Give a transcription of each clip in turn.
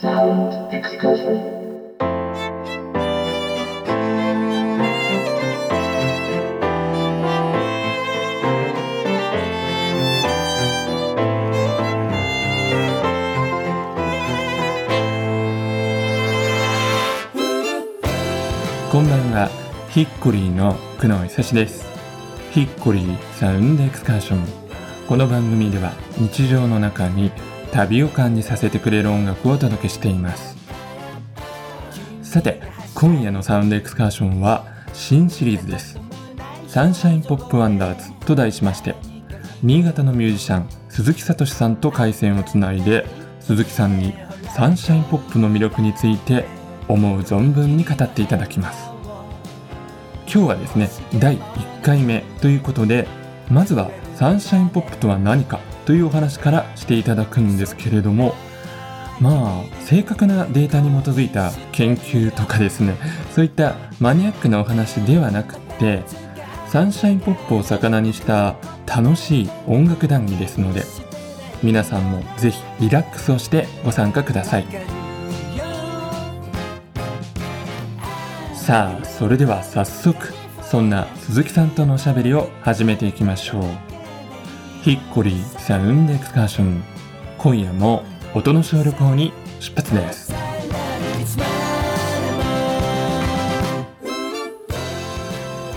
Sound excursion. こんばんは、ヒッコリーの久野久志です。ヒッコリーサウンドエクスカーション。この番組では日常の中に旅を感じさせてくれる音楽をお届けしています。さて、今夜の Sound Excursion は新シリーズです。 Sunshine Pop Wonders と題しまして、新潟のミュージシャン鈴木聡さんと回線をつないで、鈴木さんにサンシャインポップの魅力について思う存分に語っていただきます今日はですね第1回目ということでまずはサンシャインポップとは何かというお話からしていただくんですけれどもまあ正確なデータに基づいた研究とかですねそういったマニアックなお話ではなくってサンシャインポップを魚にした楽しい音楽談義ですので皆さんもぜひリラックスをしてご参加ください。さあそれでは早速そんな鈴木さんとのおしゃべりを始めていきましょう。ヒッコリーサウンドエクスカーション今夜も音の小旅行に出発です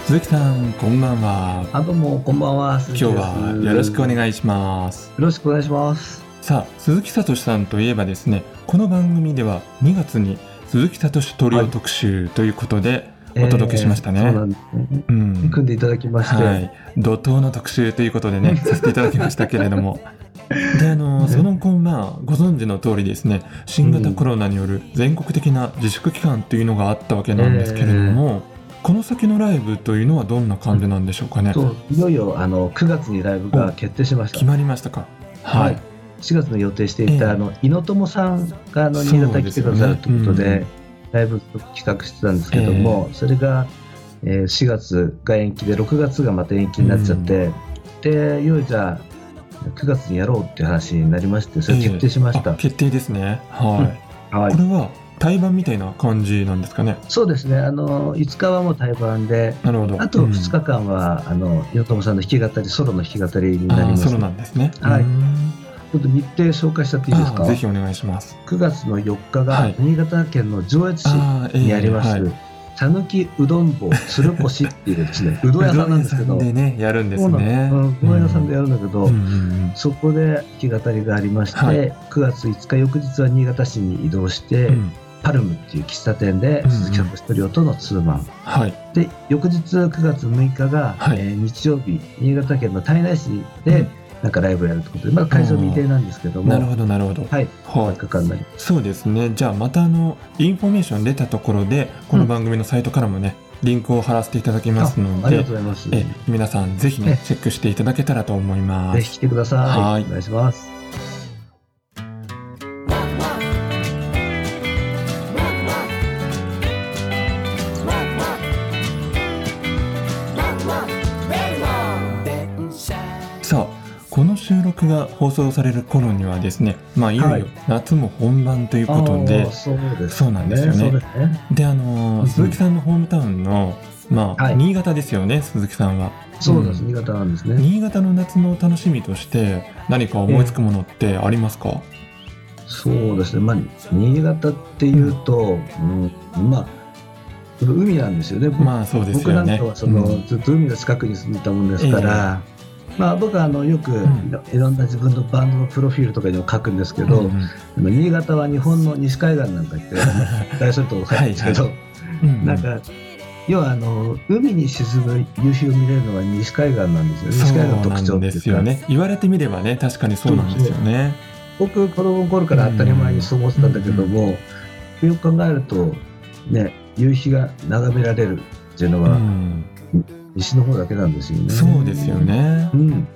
鈴木さんこんばんはあ、どうも、こんばんは。今日はよろしくおい願いしますよろしくお願いします。さあ鈴木聡さんといえばですねこの番組では2月に鈴木聡トリオ特集ということでお届けしましたね、えーそうなんですね。うん。組んでいただきまして。はい、怒涛の特集ということでね させていただきましたけれども。であのねその後まあご存知の通りですね新型コロナによる全国的な自粛期間というのがあったわけなんですけれども、この先のライブというのはどんな感じなんでしょうかね、そういよいよあの9月にライブが決定しました。決まりましたか？はい、はい。4月の予定していた、ええ。あの猪友さんがあの新潟に来てくださるということでライブ企画してたんですけども、それが、えー4月が延期で6月がまた延期になっちゃって、でいよいよじゃあ9月にやろうっていう話になりましてそれ決定しました。あ決定ですね。はい、はい。これは対バンみたいな感じなんですかね？そうですね、あの5日はもう対バンで、なるほど。あとうん。2日間は、あの猪友さんの弾き語り、ソロの弾き語りになります。あーそうなんですね。はい。うーんちょっと日程紹介しちゃっていいですか？ぜひお願いします。9月の4日がはい。新潟県の上越市にありますはい、さぬきうどん坊鶴越っていうですね、うどん屋さんなんですけど、うどん屋さんでねやるんですね。うんうどん屋さんでやるんだけど、うんそこで弾き語りがありまして、はい。9月5日翌日は新潟市に移動して、うん。パルムっていう喫茶店でうん鈴木さんとトリオとのツーマン、はい。で翌日9月6日が、はい。えー日曜日新潟県の胎内市で、うんなんかライブをやるということで、まあ、会場未定なんですけども。なるほどなるほど。はい。はい3日間になりますそうですね。じゃあまたあのインフォメーション出たところでこの番組のサイトからもね、リンクを貼らせていただきますのあありがでとうございます。え皆さんぜひねえチェックしていただけたらと思いまぜひす来てください。はい。お願いします放送される頃にはですねまあいよいはい。よ夏も本番ということで、あーそうですそうなんですよね。ね。であの鈴木さんのホームタウンのまあ、はい。新潟ですよね鈴木さんは。そうです、ん。新潟なんですね。新潟の夏の楽しみとして何か思いつくものってありますか、そうですね。まあ新潟っていうと、うんまあ海なんですよね、まあそうです僕なんよねかはその、うん。ずっと海の近くに住んでたもんですから、まあ僕はあのよくいん。ろんな自分のバンドのプロフィールとかにも書くんですけど、うんうん。新潟は日本の西海岸なんか言って 大それと書くんですけど、うんなんか要はあの海に沈む夕日を見れるのは西海岸なんですよ。ね西海岸の特徴っていうか。すよね。言われてみればね確かにそうなんですよね。僕子供の頃から当たり前にそう思ってたんだけども、よく考えるとね夕日が眺められるっていうのうは、ん西の方だけなんですよね。そうですよね。うん、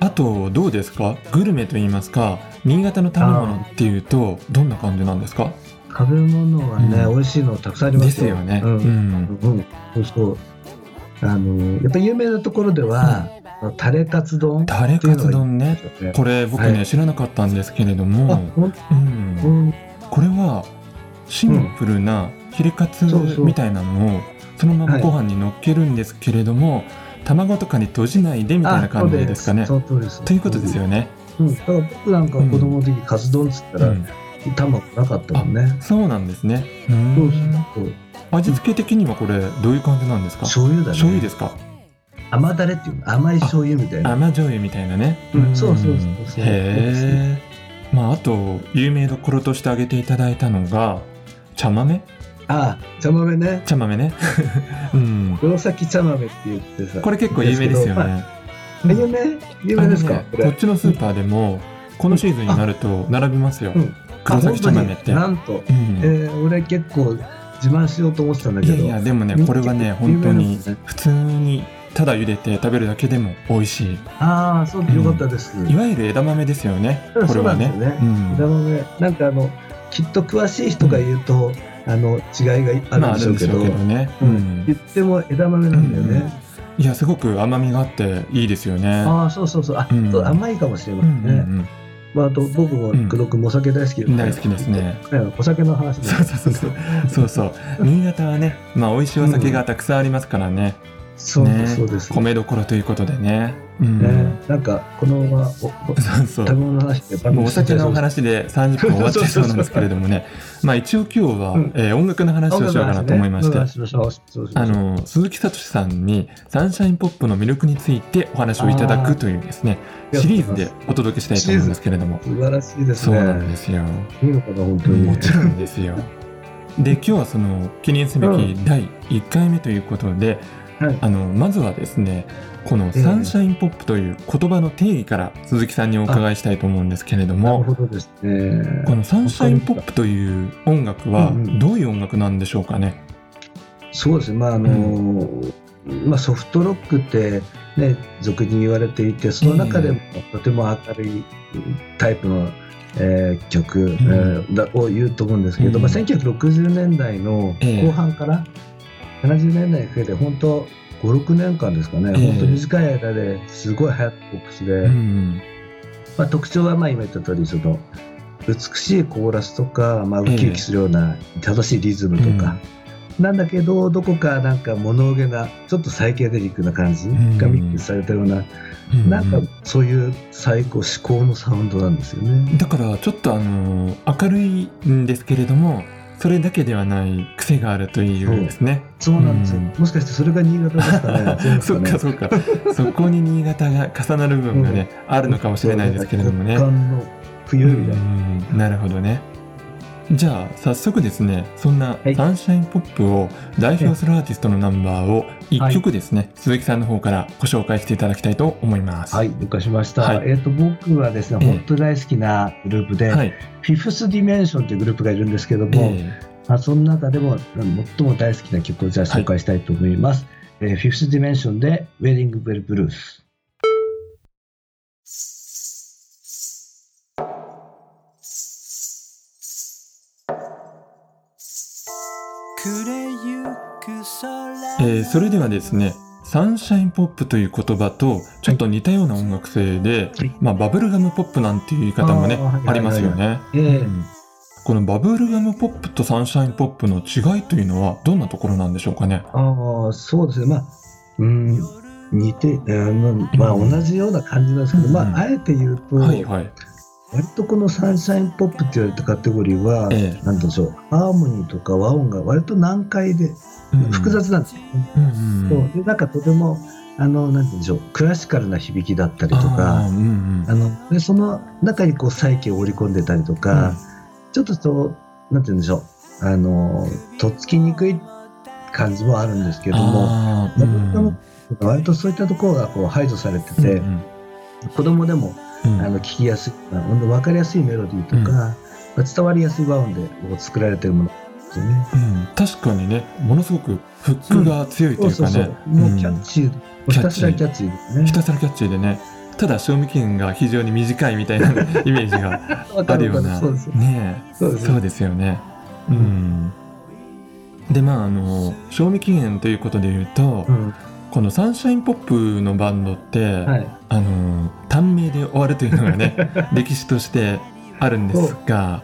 あとどうですか？グルメと言いますか新潟の食べ物っていうとどんな感じなんですか？食べ物はね、うん。美味しいのたくさんありまですすよ。よね。ううん。ん。うん、そうそう。あのやっぱり有名なところでは、タレカツ丼タレカツ丼ね。ね。これ僕ね、はい。知らなかったんですけれどあも、うん。うん。これはシンプルなヒレカツみたいなのをそのままはいご飯に乗っけるんですけれども、卵とかに閉じないでみたいな感じですかね。そうそうです。ということですよね。うん、だから僕なんか子供の時カツ丼っつったら、うん卵なかったもんね。そうなんですね。うーそうんそうそう。味付け的にはこれどういう感じなんですか？醤油だね。醤油ですか？甘だれっていうの？甘い醤油みたいな。甘醤油みたいなね。うんそうそうそうそうへえ。まああと有名どころとして挙げていただいたのが茶豆ああ、茶豆ね。茶豆ね。うん。黒崎茶豆って言ってさ。これ結構有名ですよまあね。有名有名ですか、ねこっちのスーパーでもこのシーズンになると並びますよ。うん黒崎茶豆って。なんと、うんえー、俺結構自慢しようと思ってたんだけど。いやいやでもねこれはね有本当に普通にただ茹でて食べるだけでも美味しい。ああ、そうでよかったです。いわゆる枝豆ですよね。うんこれはね。枝豆なんかあのきっと詳しい人が言うと、あの違いがあるんでしょうけど,、ね。ううん。ん。言っても枝豆なんだよね、いやすごく甘みがあっていいですよね。ああそうそうそう。あ、うん。甘いかもしれませんね、まあ、あと僕も黒くお酒大好きうん、大好きですね。ねお酒の話で。そうそうそうそう。そうそう。新潟はねまあ美味しいお酒がたくさんありますからね。そうね。そうです、米どころということでね。うん。ね、なんかこのまま 食べ物の話でもうお酒のお話で30分終わっちゃいそうなんですけれどもね。まあ一応今日は、うん。えー音楽の話をしようかなと思いまして、鈴木聡さんにサンシャインポップの魅力についてお話をいただくというですねシリーズでお届けしたいと思うんですけれども。素晴らしいですそうねなんですよ。いいのかな本当に。もちろんですよ。で今日はその記念すべき第1回目ということで、はい。あのまずはですねこのサンシャインポップという言葉の定義から鈴木さんにお伺いしたいと思うんですけれどなるもほどですね。このサンシャインポップという音楽はうんうん。どういう音楽なんでしょうかね？そうですね、まああのまあ、ソフトロックって、ね、俗に言われていてその中でもとても明るいタイプの、えー曲、えーだを言うと思うんですけど、うん。まあ、1960年代のええ後半から70年代にかけて本当56年間ですかね、ええ。本当短い間ですごい流行ったポップスで、うんまあ、特徴はまあ今言った通りその美しいコーラスとか、まあ、ウキウキするような正しいリズムとか、なんだけどどこかなんか物憂げなちょっとサイケデリックな感じがミックスされたような、うんなんかそういう最高至高のサウンドなんですよね。だからちょっとあの明るいんですけれどもそれだけではない癖があるというですね。そうなんですよ、うんもしかしてそれが新潟ですかね そっかそっかそこに新潟が重なる部分がね、あるのかもしれないですけれどもね。極寒の冬みたいな。うんなるほどね。じゃあ早速ですねそんなはいサンシャインポップを代表するアーティストのナンバーを1曲ですね、鈴木さんの方からご紹介していただきたいと思います。はい、了解しました。はいえっ、と、僕はですね、ええ本当に大好きなグループで、はい Fifth Dimension というグループがいるんですけども、えまあ、その中でもうん最も大好きな曲をじゃあ紹介したいと思います。えー Fifth Dimension で、 Wedding Bell Blues。えーそれではですねサンシャインポップという言葉とちょっと似たような音楽性で、はいまあ、バブルガムポップなんていう言い方もねありますよね。ええうんこのバブルガムポップとサンシャインポップの違いというのはどんなところなんでしょうかね？ああ、そうですね。まあ、うん、似て、えーまあ、うん同じような感じなんですけど、うんまあ、あえて言うと、はいはい。割とこのサンシャインポップって言われたカテゴリーは、ええ。なんでしょう、ハーモニーとか和音が割と難解で、複雑なんですよ、うんうんそう。でなんかとても、あの、なんでしょう、クラシカルな響きだったりとか、うんうん。あのでその中にこう再起を織り込んでたりとか、ちょっとそう、なんて言うんでしょう、あの、とっつきにくい感じもあるんですけども、うん割とそういったところがこう排除されてて、うん。子供でもうん。あの聞きやすい、あの分かりやすいメロディーとか、うん。まあ伝わりやすい和音で作られてるものですよね。うん。確かにねものすごくフックが強いといううかね。もうキャッチー、ひたすらキャッチーですね。ひたすらキャッチーでね。ただ賞味期限が非常に短いみたいな イメージがあるような。そうです。ねえ。そうです。そうですよね。うん。でまああの賞味期限ということで言うと、うんこのサンシャインポップのバンドって、はい。あの短命で終わるというのがね 歴史としてあるんですが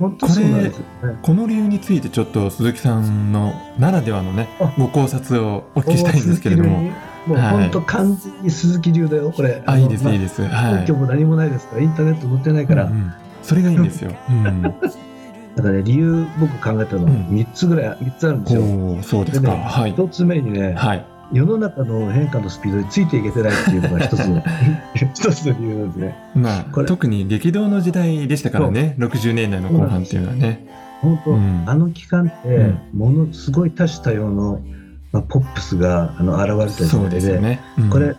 本当そうなんですよね。この理由についてちょっと鈴木さんのならではのねあご考察をお聞きしたいんですけれども。もうはい本当完全に鈴木流だよ、これ。あいいですまいいです。はい。根拠も何もないですから、インターネット載ってないから。うんうんそれがいいんですよ。うん。だからね、理由僕考えたのはうん3つぐらい、三つあるんですよ。そうですか。でねはい。1つ目にね、はい。世の中の変化のスピードについていけてないっていうのが一つの 一つの理由なんですね。まあこれ特に激動の時代でしたからね。60年代の後半っていうのはね。本当、うんあの期間って、ものすごい多種多様の、まあ、ポップスがあの現れた時代ででね。うんこれ、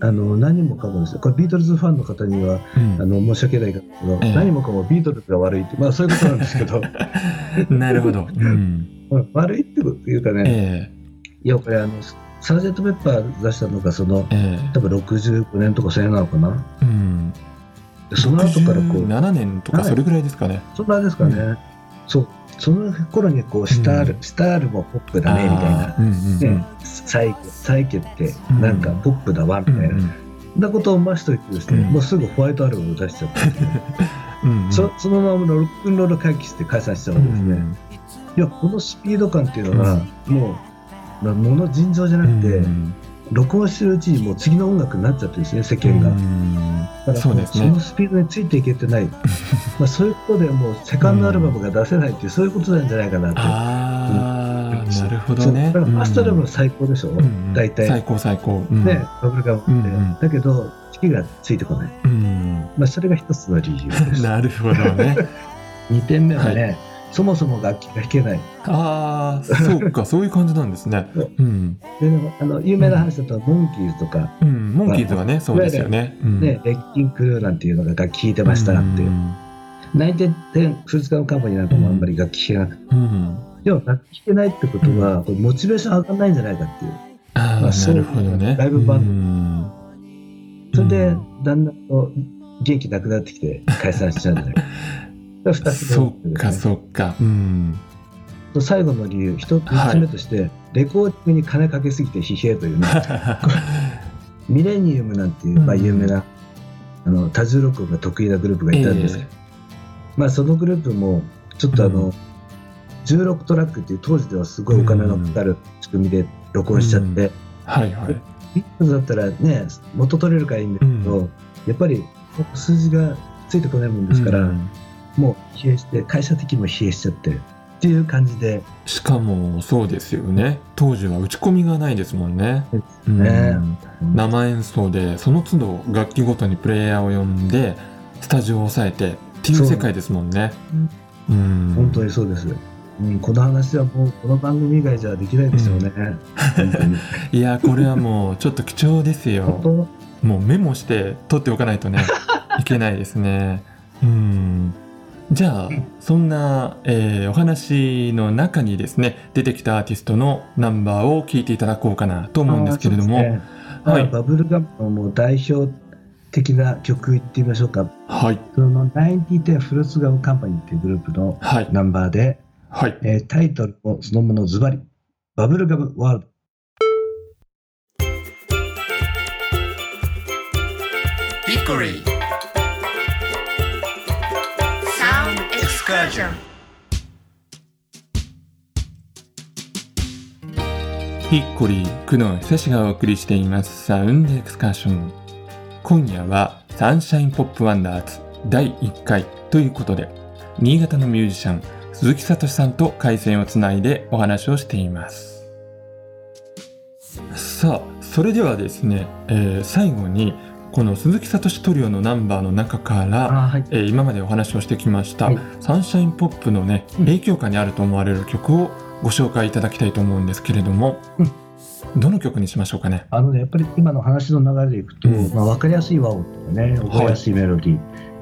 あの何もかもですね、これビートルズファンの方にはうんあの申し訳ないけど、ええ何もかもビートルズが悪いって、まあそういうことなんですけど、なるほど。うん。うん悪いっていうかね、えいや、これあの、サージェント・ペッパー出したのが、そのえ、え。多分65年とかそれなのかな？えうん。でその後からこう、7年とかそれぐらいですかね。そんなですかね、うそう、その頃にこう、スタール、うん。スタールもポップだね、みたいな。うんうんうん。ね、サイケ、サイケってなんかポップだわ、みたいな。うんうんなことを増しといてですね、うん。もうすぐホワイトアルバムを出しちゃったね、うんうん。そそのままロックンロール回帰して解散しちゃうんですね。いや、このスピード感っていうのは、もう、まあもの尋常じゃなくて、うん録音してるうちにもう次の音楽になっちゃってるんですね、世間が。うんだからそねそのスピードについていけてない。まあそういうことでもうセカンドアルバムが出せないっていう、そういうことなんじゃないかなって。ああ、なるほどね。だからファーストアルバムは最高でしょ、うんうん大体。最高最高。うんね、バブルガムって。うんうんだけど、月がついてこない。うん。まあそれが一つの理由です。なるほどね。2点目はね、そもそも楽器が弾けない。ああ、そうか、そういう感じなんですね。うん。でね、あの有名な話だと、モンキーズとか、うん、モンキーズはね、そうですよね。うんね、レッキンクルーなんていうのが楽器弾いてましたっていう。んナインテンテンフルーツガムカンパニーなんかもあんまり楽器弾けなくて。うん。でも楽器弾けないってことは、これモチベーション上がらないんじゃないかっていう。ああ、なるほどね。ライブバンドうんそれでうん、だんだんと元気なくなってきて解散しちゃうんじゃないか。それ二つ目そっか、そっか。うん。最後の理由、一つ目として、レコーディングに金かけすぎて疲弊というね、ミレニウムなんていう、まあ、有名な、あの多重録音が得意なグループがいたんですけど、まあ、そのグループもちょっとあの、う16トラックっていう当時ではすごいお金のかかる仕組みで録音しちゃって、はいはい。ビットだったらね元取れるからいいんだけど、うやっぱり数字がついてこないもんですから、うんもう疲弊して会社的にも疲弊しちゃってっていう感じで。しかもそうですよね。当時は打ち込みがないですもんね。ね。うん。生演奏でその都度楽器ごとにプレイヤーを呼んでスタジオを抑えてっていう世界ですもんね。うん。本当にそうです、うん、この話はもうこの番組以外じゃできないでしょうね、本当に。いやこれはもうちょっと貴重ですよ。本もうメモして取っておかないとね いけないですね。うんじゃあそんな、えーお話の中にですね出てきたアーティストのナンバーを聞いていただこうかなと当思うんですけれども、ね。はい。バブルガムのもう代表的な曲言ってみましょうか。はい。その9010フルーツガムカンパニーっていうグループのはい。ナンバーで、はい。えータイトルもそのものズバリ Bubblegum World。Hickory Sound Excursion ヒッコリー、久野久志がお送りしています Sound Excursion。今夜は Sunshine Pop Wonders第1回ということで、新潟のミュージシャン鈴木聡さんと回線をつないでお話をしています。さあ、それではですね、えー最後にこの鈴木聡トリオのナンバーの中から、はい。えー今までお話をしてきました、はい。サンシャインポップのねうん。影響下にあると思われる曲をご紹介いただきたいと思うんですけれども、どの曲にしましょうかね？あのね、やっぱり今の話の流れでいくと、うん。まあ、分かりやすい和音とかね、覚えやすいメロディー、ま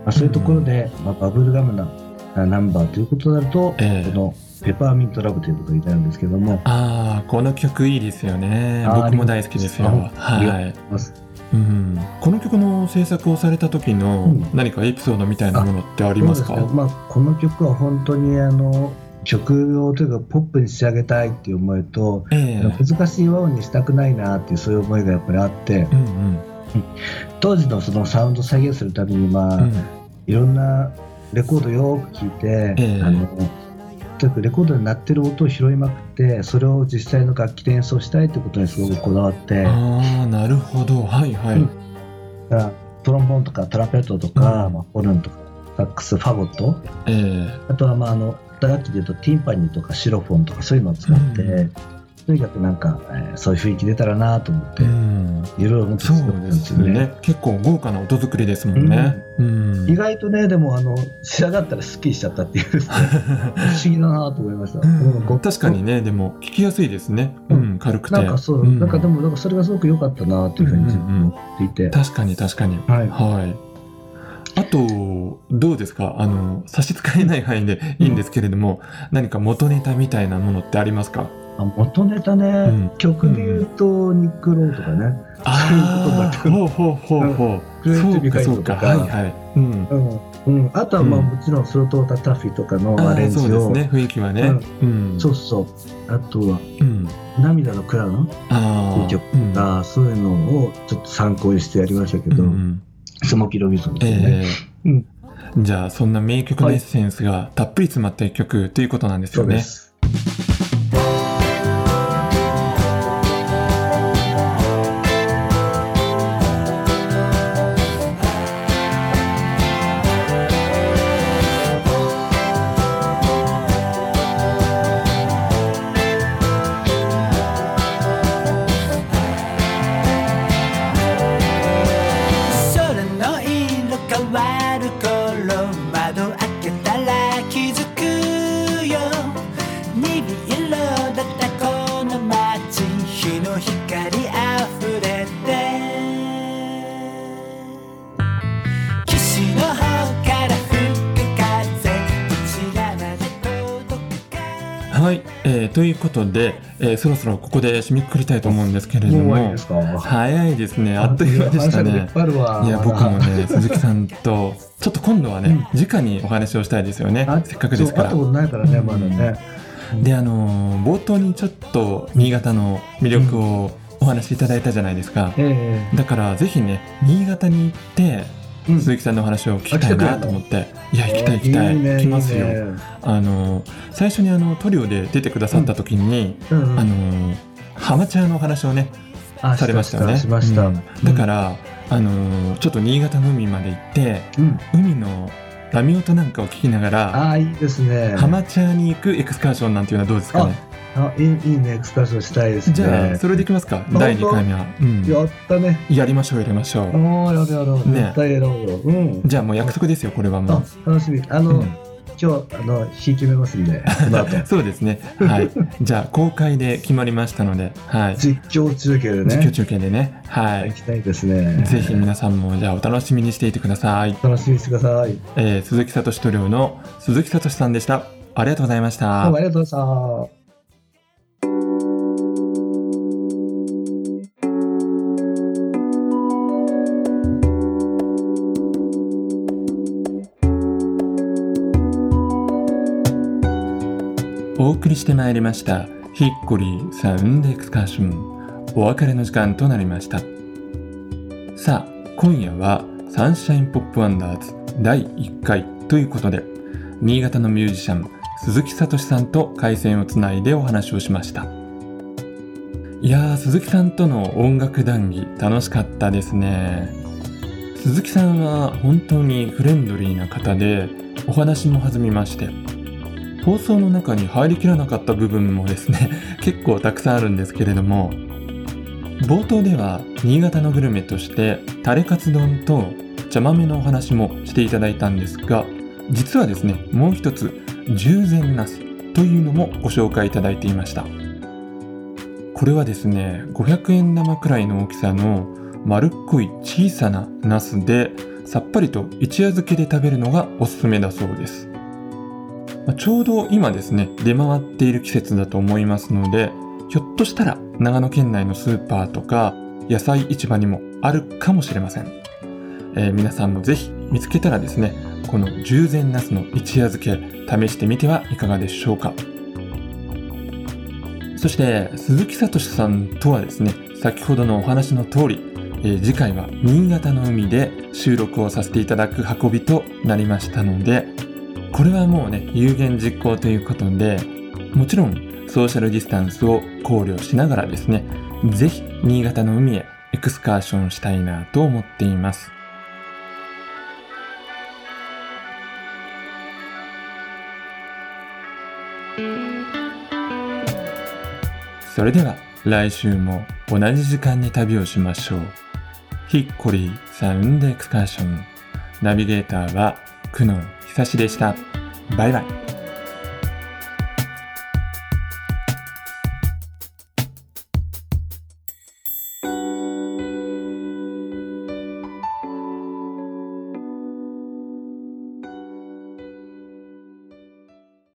あ、そういうところで、まあ、バブルガムなあナンバーということになると、ええ。このペパーミントラブということになるんですけども、ああこの曲いいですよね。僕も大好きですよ。はいうん、この曲の制作をされた時のうん。何かエピソードみたいなものってありますか、そうですね。まあ、この曲は本当にあの曲をというかポップに仕上げたいっていう思いと、ええ。難しい和音にしたくないなっていうそういう思いがやっぱりあって。うんうん。当時のそのサウンドを再現するためにまあ、うん。いろんなレコードよーく聞いて、ええ。あのとにかくレコードに鳴ってる音を拾いまくってそれを実際の楽器で演奏したいってことにすごくこだわって。ああなるほど。はいはい、うん。だからトロンボーンとかトランペットとか、うん。まあ、ホルンとかサックスファゴット。ええ。あとはまああの打楽器でいうとティンパニーとかシロフォンとかそういうのを使って、うんとにかくなんか、えーそういう雰囲気出たらなと思って、うん。いろいろ思ってたんでですすよね。ね結構豪華な音作りですもんね、うん。意外とねでもあの仕上がったらすっきりしちゃったっていうね。不思議だなと思いました。うん。うん。確かにねでも聞きやすいですね、ううんん、軽くて。なんかそう、ん。なんかでもなんかそれがすごく良かったなというふうに思っていて、確かに確かに。はい。はい。あとどうですか？あの差し支えない範囲でいいんですけれども、何か元ネタみたいなものってありますか？あ元ネタね、ん。曲で言うとニック・ローとかね、そういうほうほうほう。ほう、クリエイティブとか。そうか。はいはい、うん、うん。うん、あとはまあうん。もちろんスロートータ・タフィーとかのあアレンジを、ーそうですね。雰囲気はね、うん。そうそう。あとはうん、「涙のクラウン」ああっていう曲。うん。あーそういうのをちょっと参考にしてやりましたけど、うんスモーキー・ロビンソンですよね。えーうん。じゃあそんな名曲のエッセンスがたっぷり詰まった一曲ということなんですよね。そうということで、えーそろそろここで締めくくりたいと思うんですけれども。もう終わりですか？早いですね。あっという間でしたね。いいや僕もね 鈴木さんとちょっと今度はね、直にお話をしたいですよね。あせっかくですから。った。ことないからね、まだね。であのー冒頭にちょっと新潟の魅力をお話しいただいたじゃないですか。え。だからぜひね新潟に行って鈴木さんのお話を聞きたいなと思って、いや行きたい行きたい。ね行きますよ。あの最初にあのトリオで出てくださった時に、あのハマチャのお話をねあされましたよね。だから、あのちょっと新潟の海まで行ってうん、海の波音なんかを聞きながらああ、いいですね。ハマチャに行くエクスカーションなんていうのはどうですかね？あ、いい、いいね、エクスカーションしたいですね。じゃあそれでいきますか第2回目は、うん、やったね。やりましょうやりましょうああ、やるやる。ね絶対やろうよ。うん。じゃあもう約束ですよこれはもあう、楽しみ。あの、うん今日、あの、引き決めますんで。そうですねはいじゃあ公開で決まりましたのではい実況中継でね。実況中継でねはい行きたいですね。ぜひ皆さんもじゃあお楽しみにしていてください。楽しみにしてください。えー鈴木聡塗料の鈴木聡さんでした。ありがとうございましたどうもあ。りがとうございました。送りしてまいりました。 Hickory Sound Excursion。お別れの時間となりました。さあ、今夜は Sunshine Pop Wonders 第1回ということで、新潟のミュージシャン鈴木聡さんと回線をつないでお話をしました。いやー、鈴木さんとの音楽談義楽しかったですね。鈴木さんは本当にフレンドリーな方で、お話も弾みまして、放送の中に入りきらなかった部分もですね 結構たくさんあるんですけれども冒頭では新潟のグルメとしてタレカツ丼と茶豆のお話もしていただいたんですが実はですねもう一つ従前ナスというのもご紹介いただいていました。これはですね500円玉くらいの大きさの丸っこい小さなナスでさっぱりと一夜漬けで食べるのがおすすめだそうです。まあちょうど今ですね出回っている季節だと思いますのでひょっとしたら長野県内のスーパーとか野菜市場にもあるかもしれません、えー皆さんもぜひ見つけたらですねこの従前ナスの一夜漬け試してみてはいかがでしょうか。そして鈴木聡さんとはですね先ほどのお話の通り、えー次回は新潟の海で収録をさせていただく運びとなりましたのでこれはもうね、有言実行ということで、もちろんソーシャルディスタンスを考慮しながらですね、ぜひ新潟の海へエクスカーションしたいなと思っています。それでは来週も同じ時間に旅をしましょう。ヒッコリーサウンドエクスカーション。ナビゲーターは久野久しでした。バイバイ。